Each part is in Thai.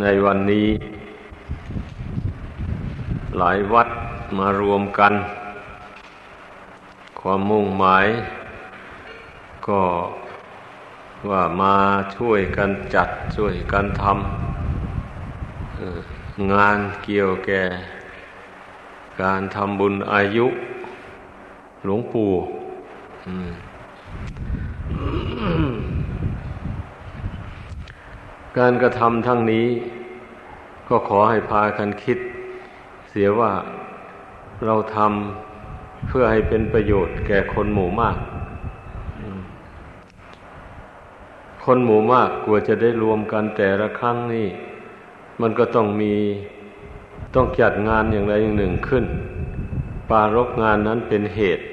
ในวันนี้ หลายวัดมารวมกัน ความมุ่งหมาย ก็ว่ามาช่วยกันจัดช่วยกันทำงานเกี่ยวแก่การทำบุญอายุ หลวงปู่ การกระทำทั้งนี้ ก็ขอให้พากันคิด เสียว่าเราทำเพื่อให้เป็นประโยชน์แก่คนหมู่มาก คนหมู่มากกลัวจะได้รวมกันแต่ละครั้งนี่ มันก็ต้องมีต้องจัดงานอย่างใดอย่างหนึ่งขึ้น ปารกงานนั้นเป็นเหตุ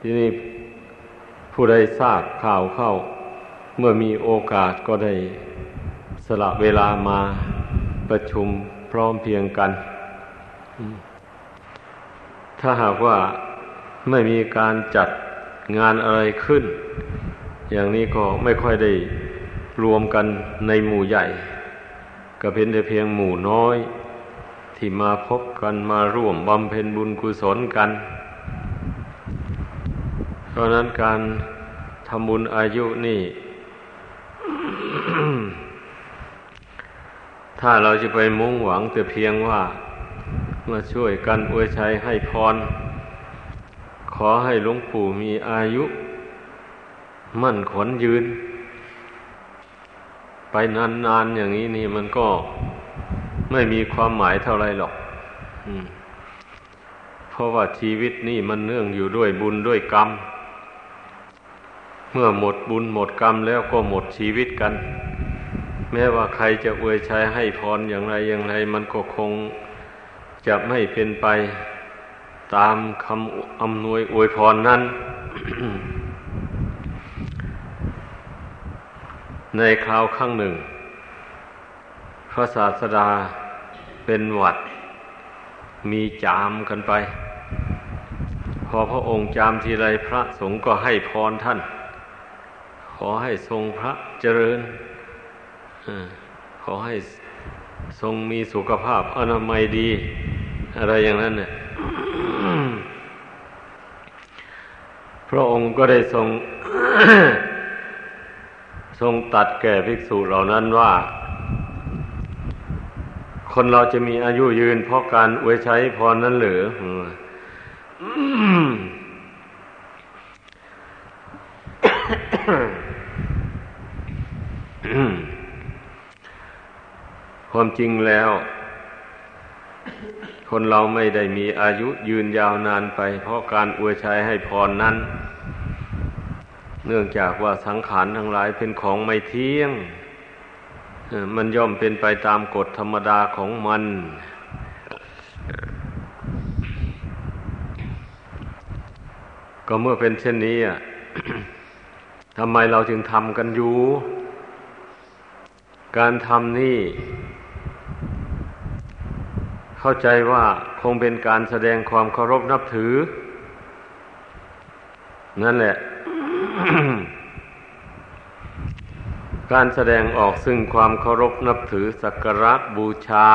ที่นี่ผู้ใดทราบข่าวเข้า เมื่อมีโอกาสก็ได้สละเวลามาประชุมพร้อมเพียงกัน ถ้าหากว่าไม่มีการจัดงานอะไรขึ้น อย่างนี้ก็ไม่ค่อยได้รวมกันในหมู่ใหญ่ ก็เป็นแต่เพียงหมู่น้อย ที่มาพบกันมาร่วมบำเพ็ญบุญกุศลกัน เพราะนั้นการทำบุญอายุนี่ ถ้าเราจะไปมุ่งหวังแต่เพียงว่ามาช่วยกันอวยชัยให้พร ขอให้หลวงปู่มีอายุ มั่นขนยืน ไปนานๆอย่างนี้นี่มันก็ไม่มีความหมายเท่าไรหรอกเพราะว่าชีวิตนี่มันเนื่องอยู่ด้วยบุญด้วยกรรม เมื่อหมดบุญหมดกรรมแล้วก็หมดชีวิตกัน แม้ว่าใครจะอวยชัยให้พรอย่างไรอย่างไร มันก็คงจะไม่เป็นไปตามคำอำนวยอวยพรนั้น ในคราวข้างหนึ่ง พระศาสดาเป็นหวัด มีจามกันไป พอพระองค์จามทีไรพระสงฆ์ก็ให้พรท่าน ขอให้ทรงพระเจริญ ขอให้ทรงมีสุขภาพอนามัยดี อะไรอย่างนั้นเนี่ยพระองค์ก็ได้ทรง ทรงตัดแก่ภิกษุเหล่านั้นว่า คนเราจะมีอายุยืนเพราะการอวยใช้พรนั้นหรือ ความจริงแล้ว คนเราไม่ได้มีอายุยืนยาวนานไป เพราะการอวยชัยให้พรนั้น เนื่องจากว่าสังขารทั้งหลายเป็นของไม่เที่ยง มันย่อมเป็นไปตามกฎธรรมดาของมันก็เมื่อเป็นเช่นนี้อะทำไมเราจึงทำกันอยู่ การทำนี่ เข้าใจว่าคงเป็นการแสดงความเคารพนับถือ นั่นแหละ การแสดงออกซึ่งความเคารพนับถือสักการะบูชา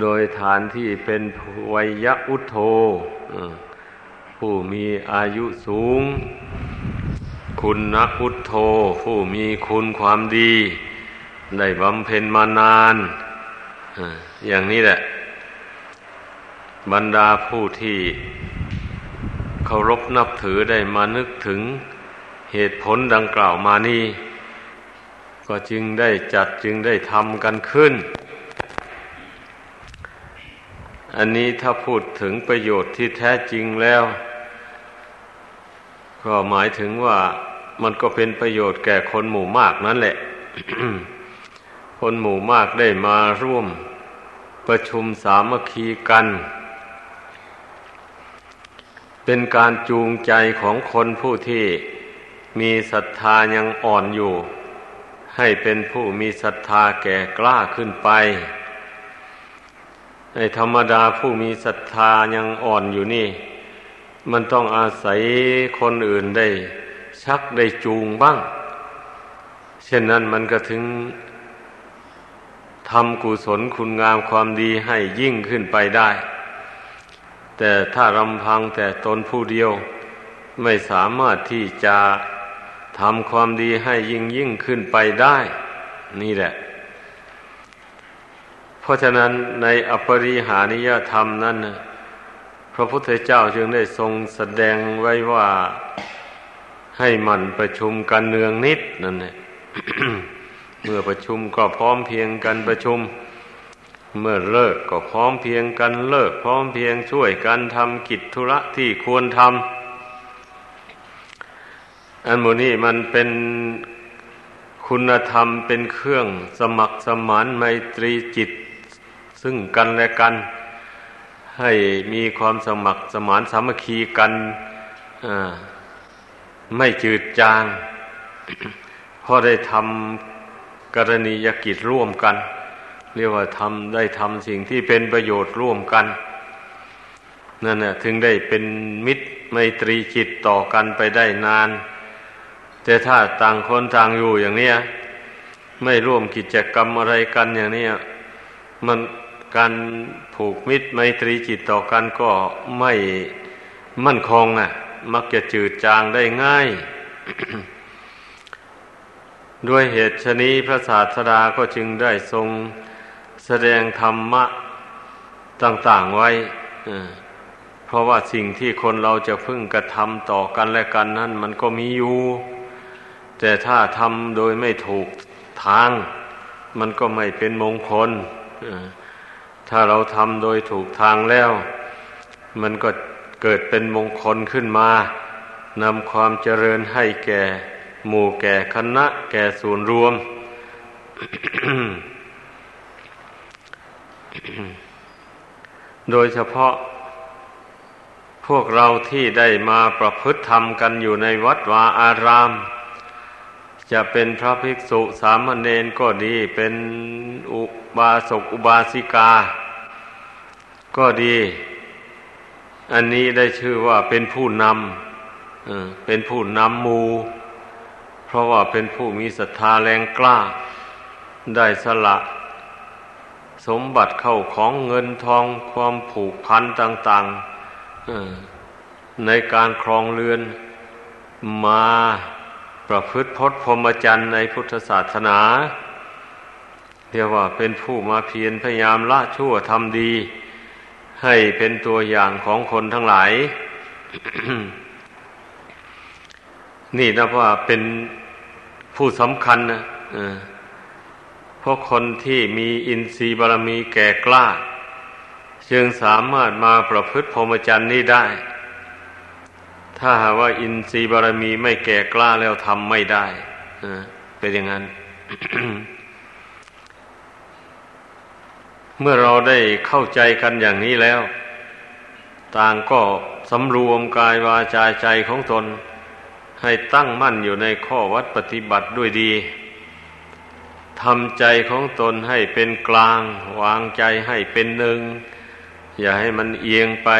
โดยฐานที่เป็นวัยอุทโธผู้มีอายุสูง คุณนักพุทโธ ผู้มีคุณความดี ได้บำเพ็ญมานานอย่างนี้แหละ บรรดาผู้ที่เคารพนับถือได้มานึกถึงเหตุผลดังกล่าวมานี้ก็จึงได้จัดจึงได้ทำกันขึ้น อันนี้ถ้าพูดถึงประโยชน์ที่แท้จริงแล้ว ก็หมายถึงว่ามันก็เป็นประโยชน์แก่คนหมู่มากนั่นแหละ คนหมู่มากได้มาร่วมประชุมสามัคคีกัน เป็นการจูงใจของคนผู้ที่มีศรัทธายังอ่อนอยู่ ให้เป็นผู้มีศรัทธาแก่กล้าขึ้นไป ในธรรมดาผู้มีศรัทธายังอ่อนอยู่นี่ มันต้องอาศัยคนอื่นได้ ชักได้จูงบ้าง เช่นนั้นมันก็ถึงทำกุศลคุณงามความดีให้ยิ่งขึ้นไปได้ แต่ถ้ารำพังแต่ตนผู้เดียว ไม่สามารถที่จะทำความดีให้ยิ่งยิ่งขึ้นไปได้ นี่แหละ เพราะฉะนั้นในอปริหานิยธรรมนั้นพระพุทธเจ้าจึงได้ทรงแสดงไว้ว่าให้มันประชุมกันเนืองนิดนั่นแหละเมื่อประชุมก็พร้อมเพียงกันประชุม เมื่อเลิกก็พร้อมเพียงกันเลิก พร้อมเพียงช่วยกันทำกิจธุระที่ควรทำอันโมนี้มันเป็นคุณธรรมเป็นเครื่องสมัครสมานไมตรีจิต ซึ่งกันและกัน ให้มีความสมัครสมานสามัคคีกันไม่จืดจางพอได้ทำกรณียกิจร่วมกัน เรียกว่าทำได้ทำสิ่งที่เป็นประโยชน์ร่วมกัน นั่นแหละถึงได้เป็นมิตรไมตรีจิตต่อกันไปได้นาน แต่ถ้าต่างคนต่างอยู่อย่างนี้ไม่ร่วมกิจกรรมอะไรกันอย่างนี้มันการผูกมิตรไมตรีจิตต่อกันก็ไม่มั่นคงอะ มักจะจืดจางได้ง่าย ด้วยเหตุชนี้พระศาสดาก็จึงได้ทรง แสดงธรรมะต่าง ๆไว้เพราะว่าสิ่งที่คนเราจะพึ่งกระทำต่อกันและกันนั้นมันก็มีอยู่ แต่ถ้าทำโดยไม่ถูกทาง มันก็ไม่เป็นมงคลถ้าเราทำโดยถูกทางแล้ว มันก็เกิดเป็นมงคลขึ้นมานำความเจริญให้แก่ หมู่แก่คณะ แก่ส่วนรวม โดยเฉพาะพวกเราที่ได้มาประพฤติธรรมกันอยู่ในวัดวาอาราม จะเป็นพระภิกษุสามเณรก็ดีเป็นอุบาสกอุบาสิกา ก็ดี อันนี้ได้ชื่อว่าเป็นผู้นำเป็นผู้นำมู เพราะว่าเป็นผู้มีศรัทธาแรงกล้า ได้สละ สมบัติเข้าของเงินทองความผูกพันต่างๆในการครองเรือนมาประพฤติพจน์พรหมจรรย์ในพุทธศาสนา เรียกว่าเป็นผู้มาเพียรพยายามละชั่วทำดี ให้เป็นตัวอย่างของคนทั้งหลาย นี่นะว่าเป็นผู้สำคัญนะ เพราะคนที่มีอินทรีย์บารมีแก่กล้า จึงสามารถมาประพฤติพรหมจรรย์นี้ได้ ถ้าหากว่าอินทรีย์บารมีไม่แก่กล้าแล้วทำไม่ได้เป็นอย่างนั้น เมื่อเราได้เข้าใจกันอย่างนี้แล้ว ต่างก็สำรวมกายวาจาใจของตน ให้ตั้งมั่นอยู่ในข้อวัดปฏิบัติด้วยดี ทำใจของตนให้เป็นกลาง วางใจให้เป็นหนึ่ง อย่าให้มันเอียงไป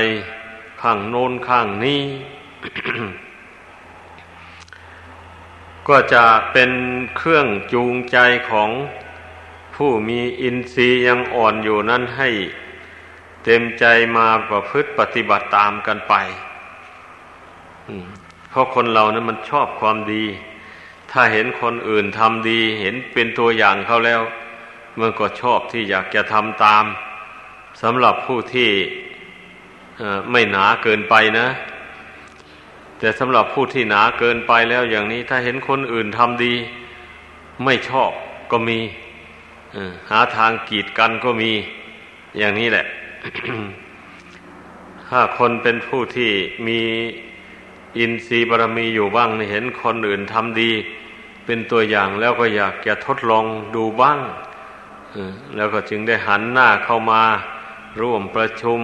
ข้างโน้นข้างนี้ ก็จะเป็นเครื่องจูงใจของผู้มีอินทรีย์ยังอ่อนอยู่นั้นให้เต็มใจมาประพฤติปฏิบัติตามกันไปเพราะคนเรานะั้นมันชอบความดี ถ้าเห็นคนอื่นทำดี เห็นเป็นตัวอย่างเขาแล้ว มันก็ชอบที่อยากจะทำตามสำหรับผู้ที่ไม่หนาเกินไปนะ แต่สำหรับผู้ที่หนาเกินไปแล้วอย่างนี้ ถ้าเห็นคนอื่นทำดี ไม่ชอบก็มีหาทางกีดกันก็มี อย่างนี้แหละ ถ้าคนเป็นผู้ที่มีอินทรีย์บารมีอยู่บ้างเห็นคนอื่นทำดี เป็นตัวอย่างแล้วก็อยากจะทดลองดูบ้างแล้วก็จึงได้หันหน้าเข้ามาร่วมประชุม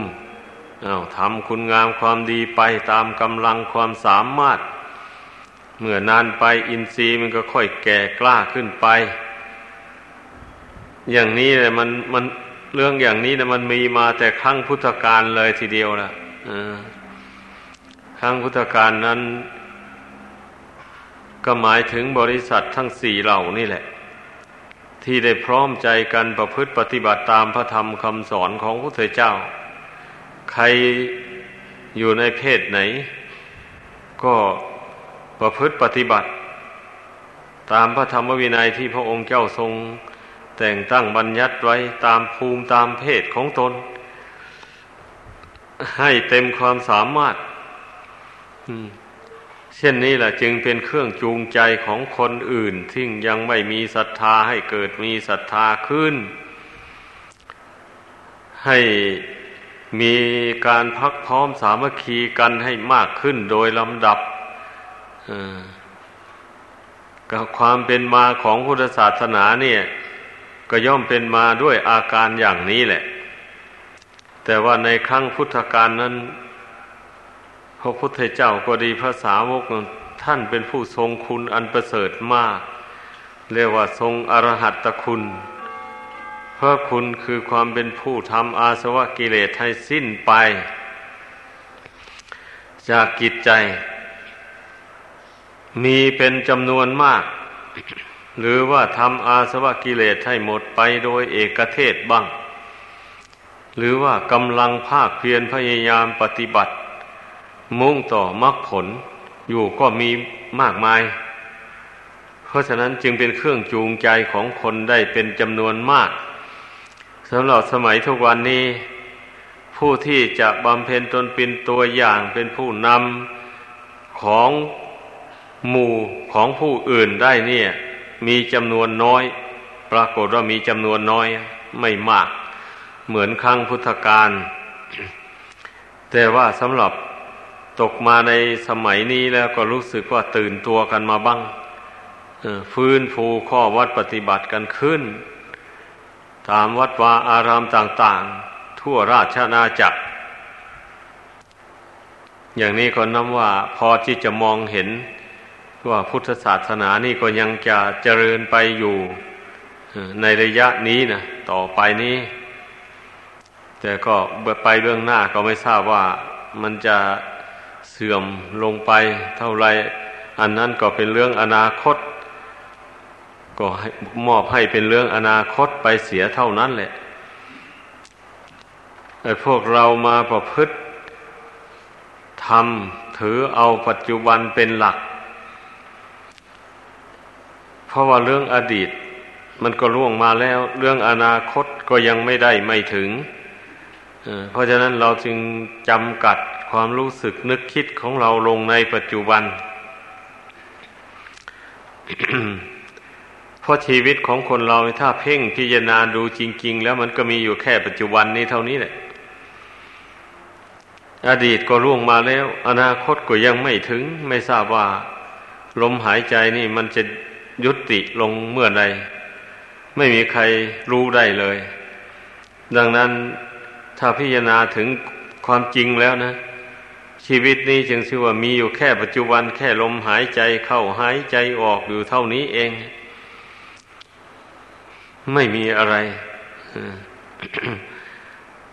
ทำคุณงามความดีไปตามกำลังความสามารถ เมื่อนานไปอินทรีย์มันก็ค่อยแก่กล้าขึ้นไป อย่างนี้เลยมันมันเรื่องอย่างนี้นะมันมีมาแต่ครั้งพุทธกาลเลยทีเดียวนะอ่าครั้งพุทธกาลนั้น ก็หมายถึงบริษัททั้งสี่เหล่านี่แหละ ที่ได้พร้อมใจกันประพฤติปฏิบัติตามพระธรรมคำสอนของพระพุทธเจ้า ใครอยู่ในเพศไหน ก็ประพฤติปฏิบัติ ตามพระธรรมวินัยที่พระองค์เจ้าทรง แต่งตั้งบัญญัติไว้ตามภูมิตามเพศของตน ให้เต็มความสามารถ เช่นนี้แหละจึงเป็นเครื่องจูงใจของคนอื่นที่ยังไม่มีศรัทธาให้เกิดมีศรัทธาขึ้น ให้มีการพักพร้อมสามัคคีกันให้มากขึ้นโดยลำดับกับความเป็นมาของพุทธศาสนาเนี่ย ก็ย่อมเป็นมาด้วยอาการอย่างนี้แหละ แต่ว่าในครั้งพุทธกาลนั้น พระพุทธเจ้าก็ดีพระสาวกท่านเป็นผู้ทรงคุณอันประเสริฐมาก เรียกว่าทรงอรหัตตคุณเพราะคุณคือความเป็นผู้ทำอาสวะกิเลสให้สิ้นไป จากกิจใจ มีเป็นจำนวนมาก หรือว่าทำอาสวะกิเลสให้หมดไปโดยเอกเทศบ้าง หรือว่ากำลังภาคเพียรพยายามปฏิบัติ มุ่งต่อมรรคผลอยู่ก็มีมากมาย เพราะฉะนั้นจึงเป็นเครื่องจูงใจของคนได้เป็นจำนวนมากสำหรับสมัยทุกวันนี้ ผู้ที่จะบำเพ็ญตนเป็นตัวอย่างเป็นผู้นำของหมู่ของผู้อื่นได้เนี่ย มีจำนวนน้อย ปรากฏว่ามีจำนวนน้อยไม่มาก เหมือนครั้งพุทธกาลแต่ว่าสำหรับ ตกมาในสมัยนี้แล้วก็รู้สึกว่าตื่นตัวกันมาบ้างฟื้นฟูข้อวัดปฏิบัติกันขึ้น ตามวัดวาอารามต่าง ๆ ทั่วราชนาจักร อย่างนี้ก็นับว่าพอที่จะมองเห็นว่าพุทธศาสนานี่ก็ยังจะเจริญไปอยู่ในระยะนี้นะต่อไปนี้ แต่ก็ไปเบื้องหน้าก็ไม่ทราบว่ามันจะ เสื่อมลงไปเท่าไร อันนั้นก็เป็นเรื่องอนาคต ก็มอบให้เป็นเรื่องอนาคตไปเสียเท่านั้นแหละไอ้พวกเรามาประพฤติทำถือเอาปัจจุบันเป็นหลัก เพราะว่าเรื่องอดีต มันก็ล่วงมาแล้ว เรื่องอนาคตก็ยังไม่ได้ไม่ถึง เพราะฉะนั้นเราจึงจำกัด ความรู้สึกนึกคิดของเราลงในปัจจุบัน เพราะชีวิตของคนเราถ้าเพ่งพิจารณาดูจริง ๆ แล้วมันก็มีอยู่แค่ปัจจุบันนี้เท่านี้แหละ อดีตก็ล่วงมาแล้ว อนาคตก็ยังไม่ถึง ไม่ทราบว่า ลมหายใจนี่มันจะยุติลงเมื่อใดไม่มีใครรู้ได้เลย ดังนั้นถ้าพิจารณาถึงความจริงแล้วนะ ชีวิตนี้จึงชื่อว่ามีอยู่แค่ปัจจุบันแค่ลมหายใจเข้าหายใจออกอยู่เท่านี้เอง ไม่มีอะไร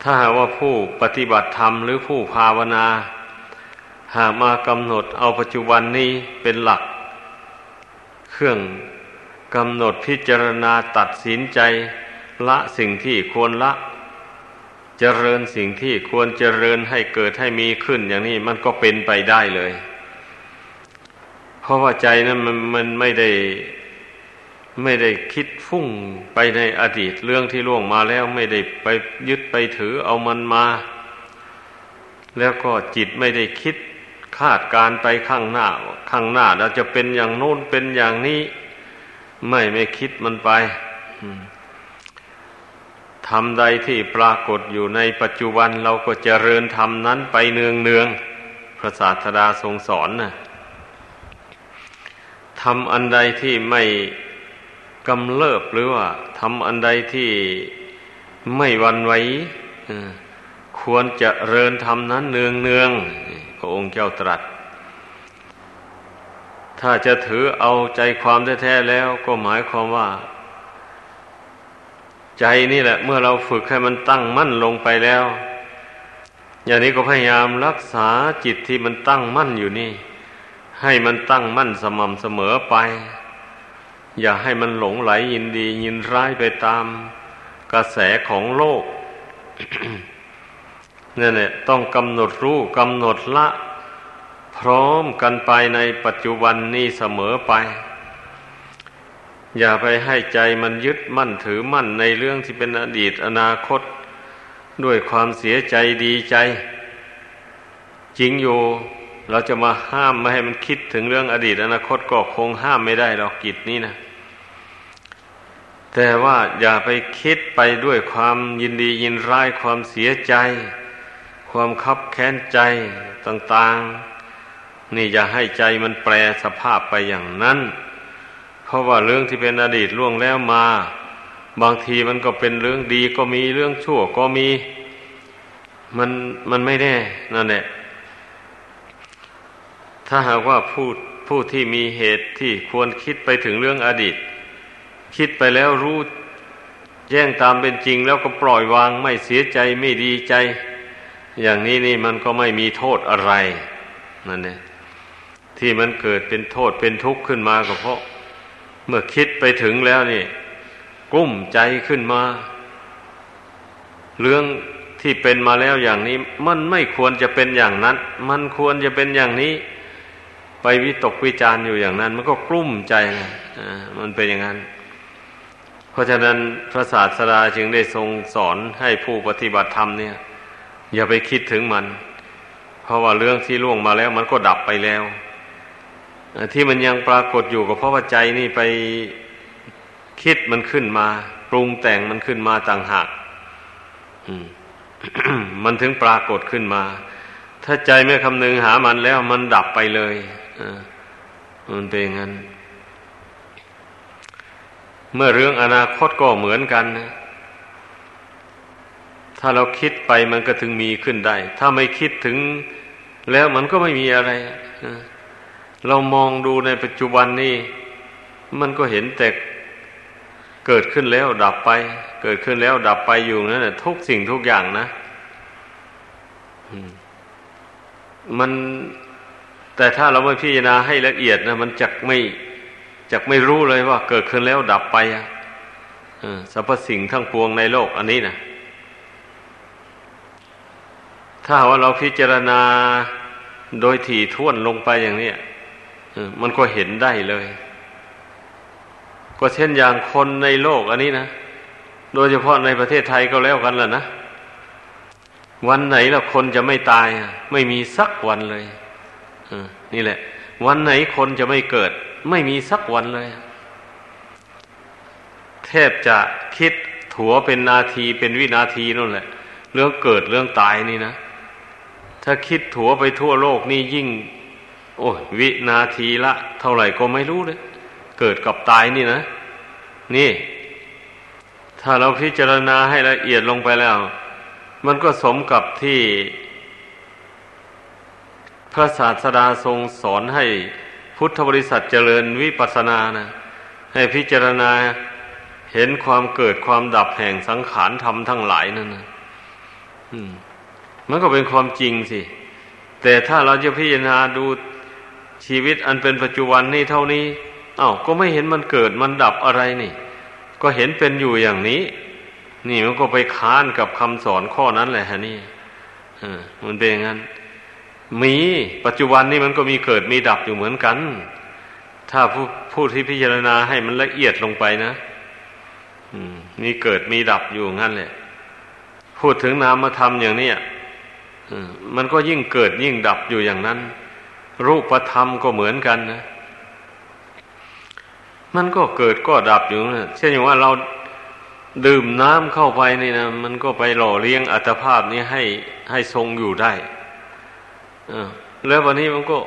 ถ้าว่าผู้ปฏิบัติธรรมหรือผู้ภาวนา หากมากำหนดเอาปัจจุบันนี้เป็นหลัก เครื่องกำหนดพิจารณาตัดสินใจ ละสิ่งที่ควรละ เจริญสิ่งที่ควรเจริญให้เกิดให้มีขึ้นอย่างนี้มันก็เป็นไปได้เลย เพราะว่าใจนั้นมันมันไม่ได้ไม่ได้คิดฟุ้งไปในอดีตเรื่องที่ล่วงมาแล้วไม่ได้ไปยึดไปถือเอามันมา แล้วก็จิตไม่ได้คิดคาดการไปข้างหน้า ข้างหน้าเราจะเป็นอย่างโน้นเป็นอย่างนี้ ไม่ไม่คิดมันไป อืม ธรรมใดที่ปรากฏอยู่ในปัจจุบันเราก็เจริญธรรมนั้นไปเนืองเนืองพระศาสดาทรงสอนนะทำอันใดที่ไม่กำเริบหรือว่าทำอันใดที่ไม่วันไหวควรจะเริญธรรมนั้นเนืองเนืองพระองค์เจ้าตรัส ถ้าจะถือเอาใจความแท้ๆแล้วก็หมายความว่า ใจนี่แหละ เมื่อเราฝึกให้มันตั้งมั่นลงไปแล้ว อย่างนี้ก็พยายามรักษาจิตที่มันตั้งมั่นอยู่นี่ ให้มันตั้งมั่นสม่ำเสมอไป อย่าให้มันหลงไหลยินดี ยินร้ายไปตามกระแสของโลกนี่นแหละต้องกำหนดรู้กำหนดละ พร้อมกันไปในปัจจุบันนี้เสมอไป อย่าไปให้ใจมันยึดมั่นถือมั่นในเรื่องที่เป็นอดีตอนาคต ด้วยความเสียใจดีใจ จริงอยู่เราจะมาห้ามไม่ให้มันคิดถึงเรื่องอดีตอนาคตก็คงห้ามไม่ได้หรอกกิจนี้นะแต่ว่าอย่าไปคิดไปด้วยความยินดียินร้ายความเสียใจ ความคับแค้นใจต่าง ๆ นี่อย่าให้ใจมันแปรสภาพไปอย่างนั้น เพราะว่าเรื่องที่เป็นอดีตล่วงแล้วมา บางทีมันก็เป็นเรื่องดีก็มีเรื่องชั่วก็มี มันมันไม่แน่นั่นแหละถ้าหากว่าผู้ผู้ที่มีเหตุที่ควรคิดไปถึงเรื่องอดีต คิดไปแล้วรู้แจ้งตามเป็นจริงแล้วก็ปล่อยวางไม่เสียใจไม่ดีใจ อย่างนี้นี่มันก็ไม่มีโทษอะไรนั่นเองที่มันเกิดเป็นโทษเป็นทุกข์ขึ้นมาก็เพราะ เมื่อคิดไปถึงแล้วนี่ กุ้มใจขึ้นมา เรื่องที่เป็นมาแล้วอย่างนี้ มันไม่ควรจะเป็นอย่างนั้น มันควรจะเป็นอย่างนี้ ไปวิตกวิจารอยู่อย่างนั้น มันก็กลุ้มใจอ่ามันเป็นอย่างนั้น เพราะฉะนั้นพระศาสดาจึงได้ทรงสอนให้ผู้ปฏิบัติธรรมเนี่ย อย่าไปคิดถึงมัน เพราะว่าเรื่องที่ล่วงมาแล้ว มันก็ดับไปแล้ว ที่มันยังปรากฏอยู่ก็เพราะว่าใจนี่ไปคิดมันขึ้นมา ปรุงแต่งมันขึ้นมาต่างหากมันถึงปรากฏขึ้นมา ถ้าใจไม่คำนึงหามันแล้วมันดับไปเลยมันเป็นอย่างนั้น เมื่อเรื่องอนาคตก็เหมือนกันนะถ้าเราคิดไปมันก็ถึงมีขึ้นได้ ถ้าไม่คิดถึงแล้วมันก็ไม่มีอะไร เรามองดูในปัจจุบันนี่มันก็เห็นแต่เกิดขึ้นแล้วดับไป เกิดขึ้นแล้วดับไปอยู่นั่นแหละทุกสิ่งทุกอย่างนะมันแต่ถ้าเราไม่พิจารณาให้ละเอียดนะมันจักไม่จะไม่รู้เลยว่า เกิดขึ้นแล้วดับไปสรรพสิ่งทั้งปวงในโลกอันนี้นะถ้าว่าเราพิจารณาโดยถี่ท่วนลงไปอย่างนี้ มันก็เห็นได้เลย ก็เช่นอย่างคนในโลกอันนี้นะ โดยเฉพาะในประเทศไทยก็แล้วกันล่ะนะ วันไหนละคนจะไม่ตาย ไม่มีสักวันเลยนี่แหละ วันไหนคนจะไม่เกิด ไม่มีสักวันเลย แทบจะคิดถัวเป็นนาทีเป็นวินาทีนั่นแหละ เรื่องเกิดเรื่องตายนี่นะ ถ้าคิดถัวไปทั่วโลกนี่ยิ่ง โอ้วินาทีละ เท่าไหร่ก็ไม่รู้เลยเกิดกับตายนี่นะ นี่ ถ้าเราพิจารณาให้ละเอียดลงไปแล้ว มันก็สมกับที่ พระศาสดาทรงสอนให้พุทธบริษัทเจริญวิปัสสนานะ ให้พิจารณาเห็นความเกิดความดับแห่งสังขารธรรมทั้งหลายนั่นนะมันก็เป็นความจริงสิ แต่ถ้าเราจะพิจารณาดู ชีวิตอันเป็นปัจจุบันนี่เท่านี้อา้าวก็ไม่เห็นมันเกิดมันดับอะไรนี่ ก็เห็นเป็นอยู่อย่างนี้ นี่มันก็ไปค้านกับคำสอนข้อนั้นแหละฮะนี่มันเป็นอย่างนั้นมีปัจจุบันนี้มันก็มีเกิดมีดับอยู่เหมือนกัน ถ้าผู้ผู้ที่พิจารณาให้มันละเอียดลงไปนะมีเกิดมีดับอยู่งั้นแหละ พูดถึงนามธรรมอย่างนี้มันก็ยิ่งเกิดยิ่งดับอยู่อย่างนั้น รูปธรรมก็เหมือนกันนะ มันก็เกิดก็ดับอยู่นะเช่นอย่างว่าเราดื่มน้ำเข้าไปนี่นะมันก็ไปหล่อเลี้ยงอัตภาพนี้ให้ให้ทรงอยู่ได้แล้ววันนี้มันก็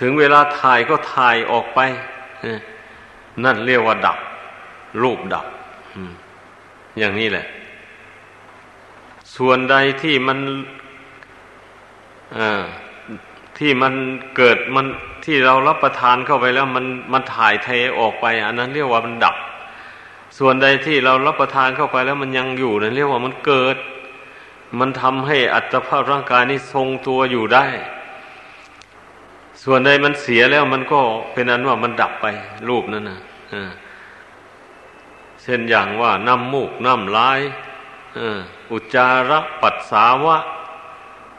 ถึงเวลาถ่ายก็ถ่ายออกไปนั่นเรียกว่าดับ รูปดับอย่างนี้แหละ ส่วนใดที่มันอ่า ที่มันเกิดมันที่เรารับประทานเข้าไปแล้วมันมันถ่ายเทออกไป อันนั้นเรียกว่ามันดับ ส่วนใดที่เรารับประทานเข้าไปแล้วมันยังอยู่นั่นเรียกว่ามันเกิด มันทำให้อัตภาพร่างกายนี้ทรงตัวอยู่ได้ ส่วนใดมันเสียแล้วมันก็เป็นอันว่ามันดับไป รูปนั่นนะเช่นอย่างว่าน้ำมูกน้ำลายอุจจาระปัสสาวะ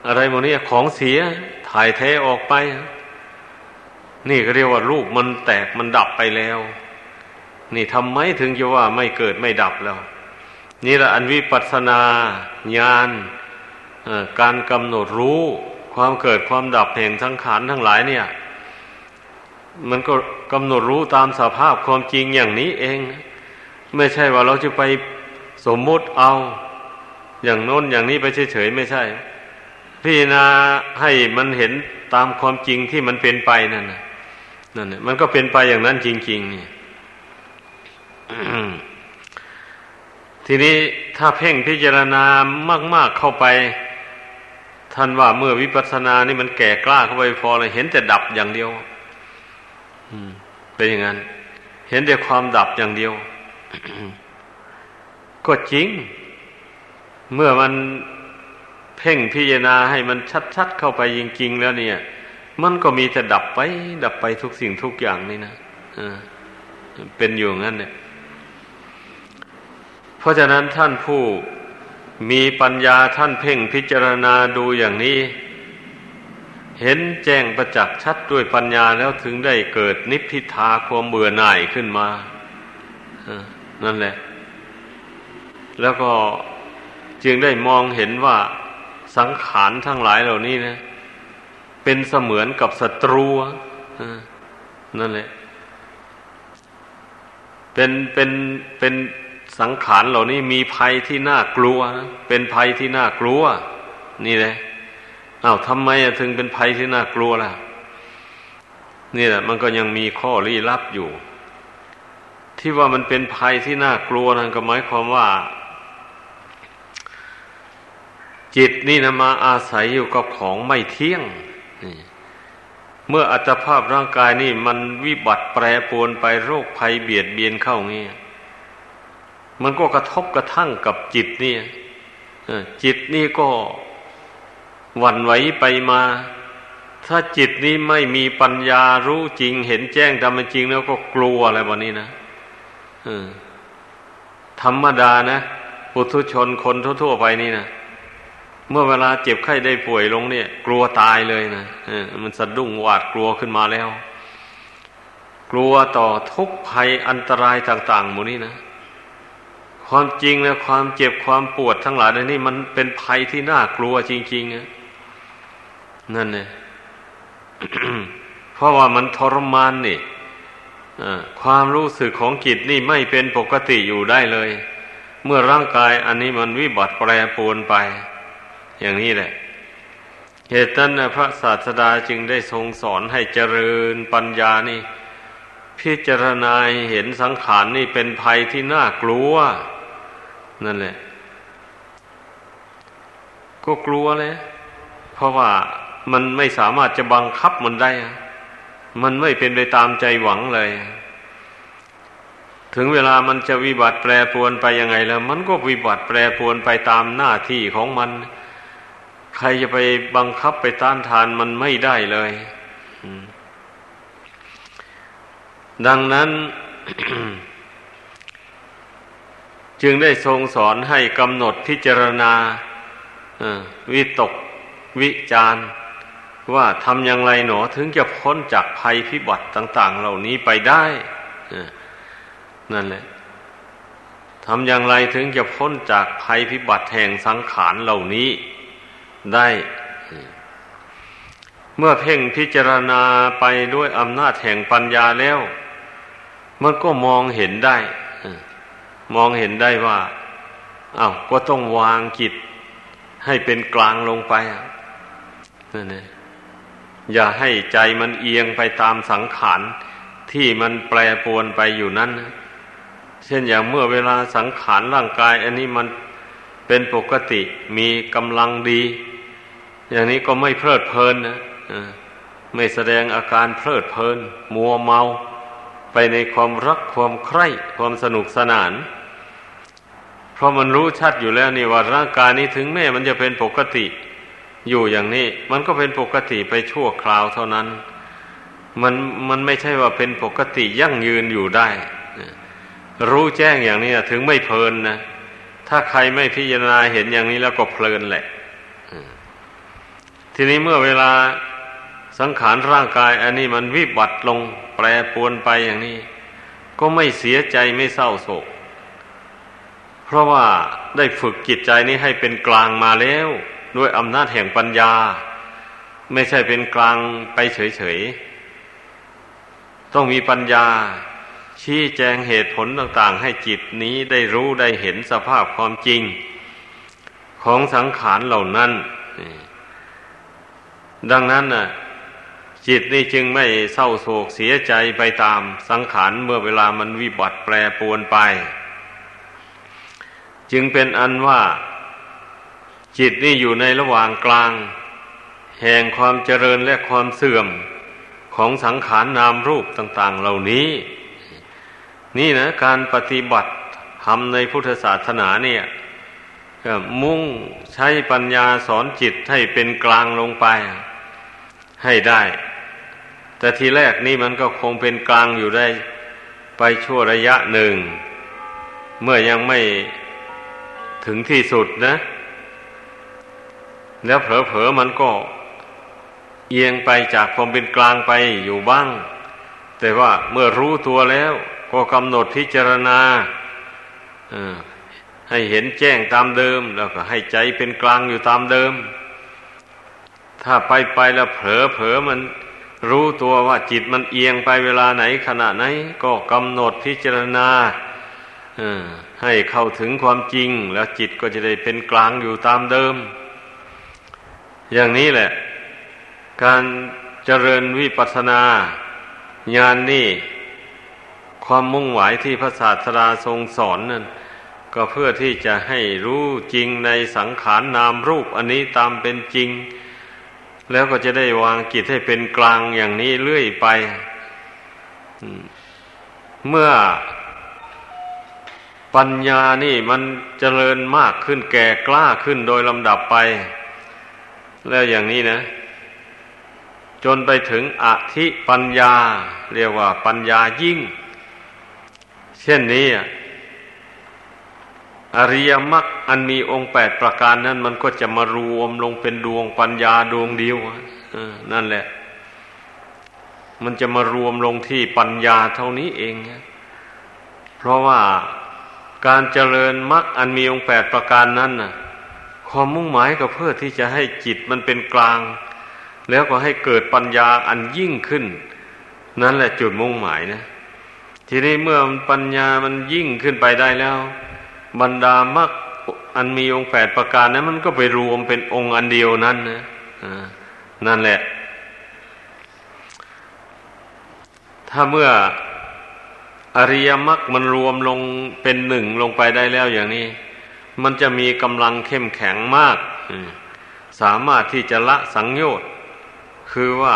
อะไรโมนี้ของเสีย ถ่ายเทออกไป นี่ก็เรียกว่ารูปมันแตกมันดับไปแล้ว นี่ทำไมถึงจะว่าไม่เกิดไม่ดับแล้ว นี่แหละอันวิปัสนาญาณการกำหนดรู้ความเกิดความดับแห่งสังขารทั้งหลายเนี่ย มันก็กำหนดรู้ตามสภาพความจริงอย่างนี้เอง ไม่ใช่ว่าเราจะไปสมมุติเอา อย่างโน้นอย่างนี้ไปเฉยๆไม่ใช่ พิจารณาให้มันเห็นตามความจริงที่มันเป็นไปนั่นนะนั่นมันก็เป็นไปอย่างนั้นจริง ๆ นี่ทีนี้ถ้าเพ่งพิจารณามาก ๆเข้าไป ท่านว่าเมื่อวิปัสสนานี่มันแก่กล้าเข้าไปพอเลยเห็นแต่ดับอย่างเดียวเป็นอย่างนั้น เห็นแต่ความดับอย่างเดียวก็จริง เมื่อมัน เพ่งพิจารณาให้มันชัด ๆ เข้าไปจริงๆแล้วเนี่ย มันก็มีแต่ดับไป ดับไปทุกสิ่งทุกอย่างนี่นะเป็นอยู่งั้นเนี่ย เพราะฉะนั้นท่านผู้มีปัญญาท่านเพ่งพิจารณาดูอย่างนี้ เห็นแจ้งประจักษ์ชัดด้วยปัญญาแล้วถึงได้เกิดนิพพิทาความเบื่อหน่ายขึ้นมานั่นแหละ แล้วก็จึงได้มองเห็นว่า สังขารทั้งหลายเหล่านี้นะ เป็นเสมือนกับศัตรูนั่นแหละ เป็นเป็นเป็นสังขารเหล่านี้มีภัยที่น่ากลัวนะเป็นภัยที่น่ากลัว นี่แหละอา้าวทำไมถึงเป็นภัยที่น่ากลัวล่ะนี่แหละมันก็ยังมีข้อลี้ลับอยู่ ที่ว่ามันเป็นภัยที่น่ากลัวนั่นก็หมายความว่า จิตนี่นะมาอาศัยอยู่กับของไม่เที่ยง เมื่ออัตภาพร่างกายนี่มันวิบัติแปรปรวนไปโรคภัยเบียดเบียนเข้าเงี้ยมันก็กระทบกระทั่งกับจิตนี่จิตนี่ก็หวั่นไหวไปมา ถ้าจิตนี้ไม่มีปัญญารู้จริง เห็นแจ้งตามจริงแล้วก็กลัวอะไรแบบนี้นะธรรมดานะปุถุชนคนทั่วๆไปนี่นะ เมื่อเวลาเจ็บไข้ได้ป่วยลงเนี่ย กลัวตายเลยนะมันสะดุ้งหวาดกลัวขึ้นมาแล้ว กลัวต่อทุกภัยอันตรายต่าง ๆ หมดนี้นะความจริงนะความเจ็บความปวดทั้งหลายนี่มันเป็นภัยที่น่ากลัวจริงๆนะนั่นเนี่ยเพราะว่ามันทรมานนี่ความรู้สึกของจิตนี่ไม่เป็นปกติอยู่ได้เลย เมื่อร่างกายอันนี้มันวิบัติแปรปรวนไป อย่างนี้แหละ เหตุนั้นพระศาสดาจึงได้ทรงสอนให้เจริญปัญญานี่ พิจารณาเห็นสังขารนี่เป็นภัยที่น่ากลัว นั่นแหละ ก็กลัวเลยเพราะว่ามันไม่สามารถจะบังคับมันได้ มันไม่เป็นไปตามใจหวังเลย ถึงเวลามันจะวิบัติแปรปวนไปยังไงแล้ว มันก็วิบัติแปรปวนไปตามหน้าที่ของมัน ใครจะไปบังคับไปต้านทานมันไม่ได้เลย ดังนั้น จึงได้ทรงสอนให้กำหนดพิจารณาวิตกวิจารว่าทำอย่างไรหนอถึงจะพ้นจากภัยพิบัติต่าง ๆ เหล่านี้ไปได้นั่นแหละทำอย่างไรถึงจะพ้นจากภัยพิบัติแห่งสังขารเหล่านี้ ได้ เมื่อเพ่งพิจารณาไปด้วยอำนาจแห่งปัญญาแล้ว มันก็มองเห็นได้มองเห็นได้ว่าอา้าวก็ต้องวางจิตให้เป็นกลางลงไปนั่นเองอย่าให้ใจมันเอียงไปตามสังขารที่มันแปรปวนไปอยู่นั้น เช่นอย่างเมื่อเวลาสังขารร่างกาย อันนี้มันเป็นปกติมีกำลังดี อย่างนี้ก็ไม่เพลิดเพลินนะไม่แสดงอาการเพลิดเพลิน มัวเมาไปในความรักความใคร่ความสนุกสนาน เพราะมันรู้ชัดอยู่แล้วนี่ว่าร่างกายนี้ถึงแม้มันจะเป็นปกติอยู่อย่างนี้ มันก็เป็นปกติไปชั่วคราวเท่านั้น มันมันไม่ใช่ว่าเป็นปกติยั่งยืนอยู่ได้ รู้แจ้งอย่างนี้ถึงไม่เพลินนะถ้าใครไม่พิจารณาเห็นอย่างนี้แล้วก็เพลินแหละ ทีนี้เมื่อเวลาสังขารร่างกาย อันนี้มันวิบัติลงแปรปวนไปอย่างนี้ ก็ไม่เสียใจไม่เศร้าโศก เพราะว่าได้ฝึกจิตใจนี้ให้เป็นกลางมาแล้ว ด้วยอำนาจแห่งปัญญา ไม่ใช่เป็นกลางไปเฉยๆ ต้องมีปัญญา ชี้แจงเหตุผลต่างๆ ให้จิตนี้ได้รู้ได้เห็นสภาพความจริง ของสังขารเหล่านั้น ดังนั้นน่ะ จิตนี่จึงไม่เศร้าโศกเสียใจไปตามสังขารเมื่อเวลามันวิบัติแปรปวนไป จึงเป็นอันว่า จิตนี่อยู่ในระหว่างกลาง แห่งความเจริญและความเสื่อมของสังขารนนามรูปต่าง ๆ เหล่านี้ นี่นะการปฏิบัติทำในพุทธศาสนาเนี่ย มุ่งใช้ปัญญาสอนจิตให้เป็นกลางลงไป ให้ได้ แต่ทีแรกนี่มันก็คงเป็นกลางอยู่ได้ ไปชั่วระยะหนึ่ง เมื่อยังไม่ถึงที่สุดนะ แล้วเผลอๆมันก็เอียงไปจากความเป็นกลางไปอยู่บ้าง แต่ว่าเมื่อรู้ตัวแล้วก็กำหนดพิจารณา ให้เห็นแจ้งตามเดิม แล้วก็ให้ใจเป็นกลางอยู่ตามเดิม ถ้าไปไปแล้วเผลอเผลอมันรู้ตัวว่าจิตมันเอียงไปเวลาไหนขณะไหน ก็กำหนดพิจารณาให้เข้าถึงความจริง แล้วจิตก็จะได้เป็นกลางอยู่ตามเดิม อย่างนี้แหละ การเจริญวิปัสสนาญาณนนี่ ความมุ่งหมายที่พระศาสดาทรงสอนนั่น ก็เพื่อที่จะให้รู้จริงในสังขารนนามรูปอันนี้ตามเป็นจริง แล้วก็จะได้วางจิตให้เป็นกลางอย่างนี้เรื่อยไป เมื่อปัญญานี่มันเจริญมากขึ้นแก่กล้าขึ้นโดยลำดับไป แล้วอย่างนี้นะ จนไปถึงอธิปัญญา เรียกว่าปัญญายิ่ง เช่นนี้ อริยมรรคอันมีองค์แปดประการนั้น มันก็จะมารวมลงเป็นดวงปัญญาดวงเดียวนั่นแหละ มันจะมารวมลงที่ปัญญาเท่านี้เอง เพราะว่าการเจริญมรรคอันมีองค์แปดประการนั้นน่ะ ความมุ่งหมายก็เพื่อที่จะให้จิตมันเป็นกลาง แล้วก็ให้เกิดปัญญาอันยิ่งขึ้น นั่นแหละจุดมุ่งหมายนะ ทีนี้เมื่อปัญญามันยิ่งขึ้นไปได้แล้ว บรรดามรรคอันมีองค์แปดประการนั้นมันก็ไปรวมเป็นองค์อันเดียวนั้นนะนั่นแหละ ถ้าเมื่ออริยมรรคมันรวมลงเป็นหนึ่งลงไปได้แล้วอย่างนี้ มันจะมีกำลังเข้มแข็งมาก สามารถที่จะละสังโยชน์ คือว่า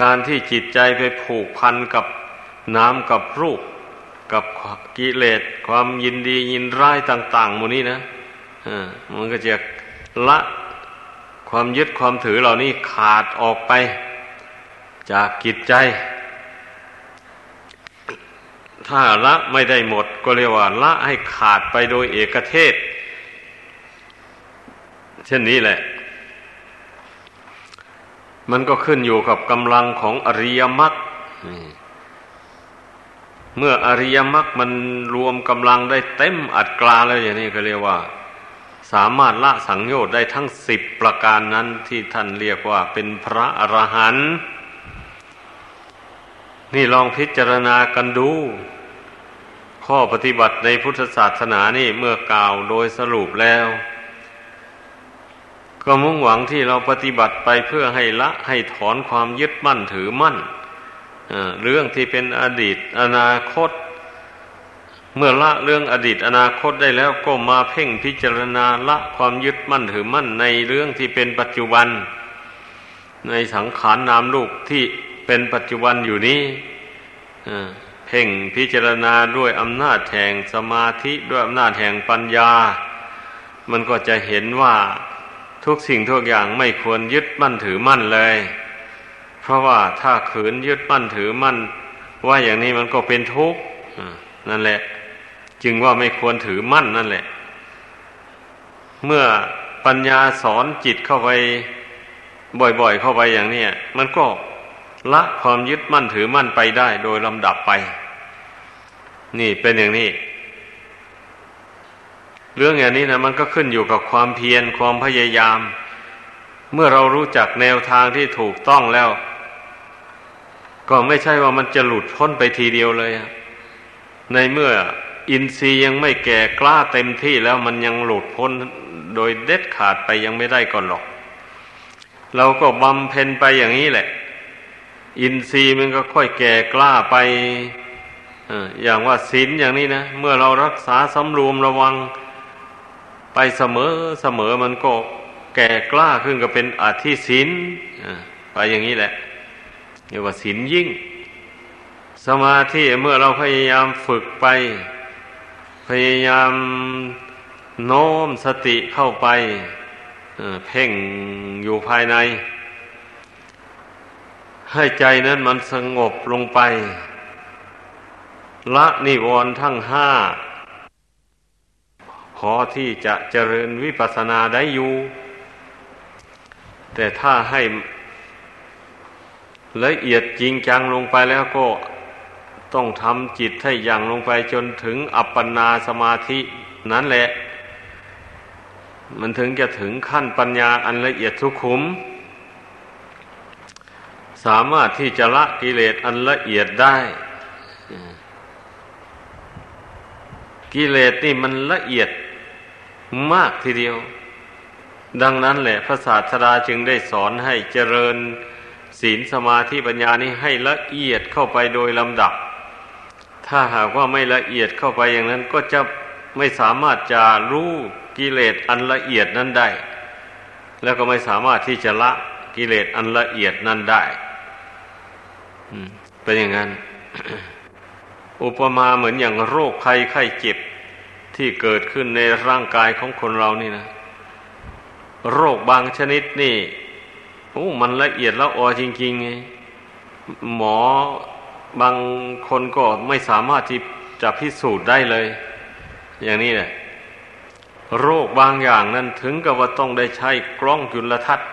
การที่จิตใจไปผูกพันกับน้ำกับรูป กับกิเลสความยินดียินร้ายต่างๆหมดนี้นะมันก็จะละความยึดความถือเหล่านี้ขาดออกไป จากกิจใจ ถ้าละไม่ได้หมดก็เรียกว่าละให้ขาดไปโดยเอกเทศ เช่นนี้แหละ มันก็ขึ้นอยู่กับกำลังของอริยมรรค เมื่ออริยมรรคมันรวมกำลังได้เต็มอัดกลาแล้วอย่างนี้ก็เรียกว่า สามารถละสังโยชน์ได้ทั้งสิบประการนั้นที่ท่านเรียกว่าเป็นพระอรหันต์นี่ลองพิจารณากันดู ข้อปฏิบัติในพุทธศาสนานี่เมื่อกล่าวโดยสรุปแล้ว ก็มุ่งหวังที่เราปฏิบัติไปเพื่อให้ละให้ถอนความยึดมั่นถือมั่น เรื่องที่เป็นอดีตอนาคต เมื่อละเรื่องอดีตอนาคตได้แล้วก็มาเพ่งพิจารณาละความยึดมั่นถือมั่นในเรื่องที่เป็นปัจจุบัน ในสังขารนนามลูกที่เป็นปัจจุบันอยู่นี้เพ่งพิจารณาด้วยอำนาจแห่งสมาธิด้วยอำนาจแห่งปัญญา มันก็จะเห็นว่าทุกสิ่งทุกอย่างไม่ควรยึดมั่นถือมั่นเลย เพราะว่าถ้าขืนยึดมั่นถือมั่น ว่าอย่างนี้มันก็เป็นทุกข์นั่นแหละ จึงว่าไม่ควรถือมั่นนั่นแหละ เมื่อปัญญาสอนจิตเข้าไป บ่อยๆ เข้าไปอย่างนี้มันก็ละความยึดมั่นถือมั่นไปได้โดยลำดับไป นี่เป็นอย่างนี้ เรื่องอย่างนี้นะมันก็ขึ้นอยู่กับความเพียรความพยายาม เมื่อเรารู้จักแนวทางที่ถูกต้องแล้ว ก็ไม่ใช่ว่ามันจะหลุดพ้นไปทีเดียวเลยในเมื่ออินทรีย์ยังไม่แก่กล้าเต็มที่แล้วมันยังหลุดพ้นโดยเด็ดขาดไปยังไม่ได้ก่อนหรอก เราก็บำเพ็ญไปอย่างนี้แหละ อินทรีย์มันก็ค่อยแก่กล้าไปอย่างว่าศีลอย่างนี้นะ เมื่อเรารักษาสำรวมระวังไปเสมอเสมอมันก็แก่กล้าขึ้นก็เป็นอธิศีลไปอย่างนี้แหละ เรียกว่าศีลยิ่ง สมาธิเมื่อเราพยายามฝึกไป พยายามโน้มสติเข้าไปเพ่งอยู่ภายใน ให้ใจนั้นมันสงบลงไป ละนิวรณ์ทั้งห้าพอที่จะเจริญวิปัสสนาได้อยู่ แต่ถ้าให้ ละเอียดจริงจังลงไปแล้วก็ต้องทำจิตให้อย่างลงไปจนถึงอัปปนาสมาธินั้นแหละ มันถึงจะถึงขั้นปัญญาอันละเอียดทุกขุม สามารถที่จะละกิเลสอันละเอียดได้ กิเลสนี่มันละเอียดมากทีเดียว ดังนั้นแหละพระศาสดาจึงได้สอนให้เจริญ ศีลสมาธิปัญญานี้ให้ละเอียดเข้าไปโดยลำดับ ถ้าหากว่าไม่ละเอียดเข้าไปอย่างนั้นก็จะไม่สามารถจะรู้กิเลสอันละเอียดนั้นได้ แล้วก็ไม่สามารถที่จะละกิเลสอันละเอียดนั้นได้เป็นอย่างนั้น อุปมาเหมือนอย่างโรคไข้ไข้เจ็บที่เกิดขึ้นในร่างกายของคนเรานี่นะ โรคบางชนิดนี่ โอ้ มันละเอียดละออจริงๆไงหมอบางคนก็ไม่สามารถที่จะพิสูจน์ได้เลย อย่างนี้แหละโรคบางอย่างนั้นถึงกับว่าต้องได้ใช้กล้องจุลทรรศน์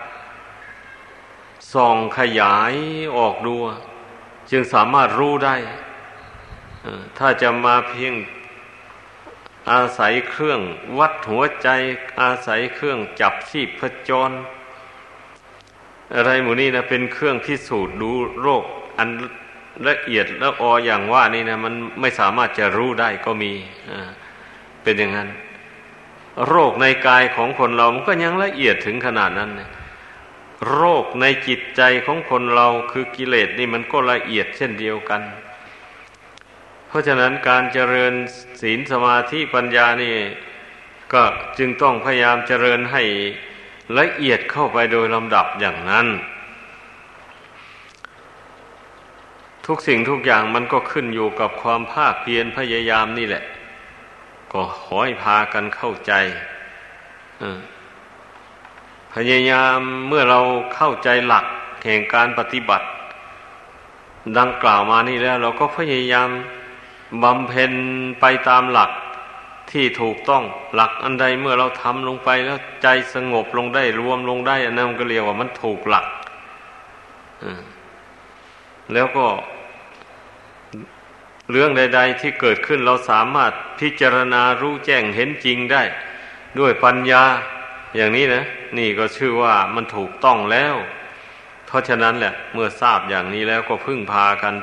ส่องขยายออกดู จึงสามารถรู้ได้ ถ้าจะมาเพียงอาศัยเครื่องวัดหัวใจ อาศัยเครื่องจับชีพจร อะไรหมูนี่นะเป็นเครื่องพิสูจน์ดูโรคอันละเอียดและอออย่างว่านี่นะมันไม่สามารถจะรู้ได้ก็มีเป็นอย่างนั้น โรคในกายของคนเรามันก็ยังละเอียดถึงขนาดนั้นนะโรคในจิตใจของคนเราคือกิเลสนี่มันก็ละเอียดเช่นเดียวกัน เพราะฉะนั้นการเจริญศีลสมาธิปัญญานี่ ก็จึงต้องพยายามเจริญให้ ละเอียดเข้าไปโดยลำดับอย่างนั้น ทุกสิ่งทุกอย่างมันก็ขึ้นอยู่กับความภาคเพียรพยายามนี่แหละ ก็ขอให้พากันเข้าใจพยายามเมื่อเราเข้าใจหลักแห่งการปฏิบัติ ดังกล่าวมานี่แล้ว เราก็พยายามบำเพ็ญไปตามหลัก ที่ถูกต้องหลักอันใดเมื่อเราทำลงไปแล้วใจสงบลงได้รวมลงได้อันนั้นก็เรียกว่ามันถูกหลักแล้วก็ เรื่องใด ๆ ที่เกิดขึ้นเราสามารถพิจารณารู้แจ้งเห็นจริงได้ ด้วยปัญญาอย่างนี้นะ นี่ก็ชื่อว่ามันถูกต้องแล้ว เพราะฉะนั้นแหละ เมื่อทราบอย่างนี้แล้วก็พึ่งพากัน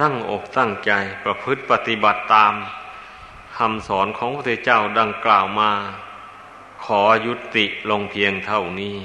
ตั้งอกตั้งใจประพฤติปฏิบัติตาม คำสอนของพระเจ้าดังกล่าวมา ขอยุติลงเพียงเท่านี้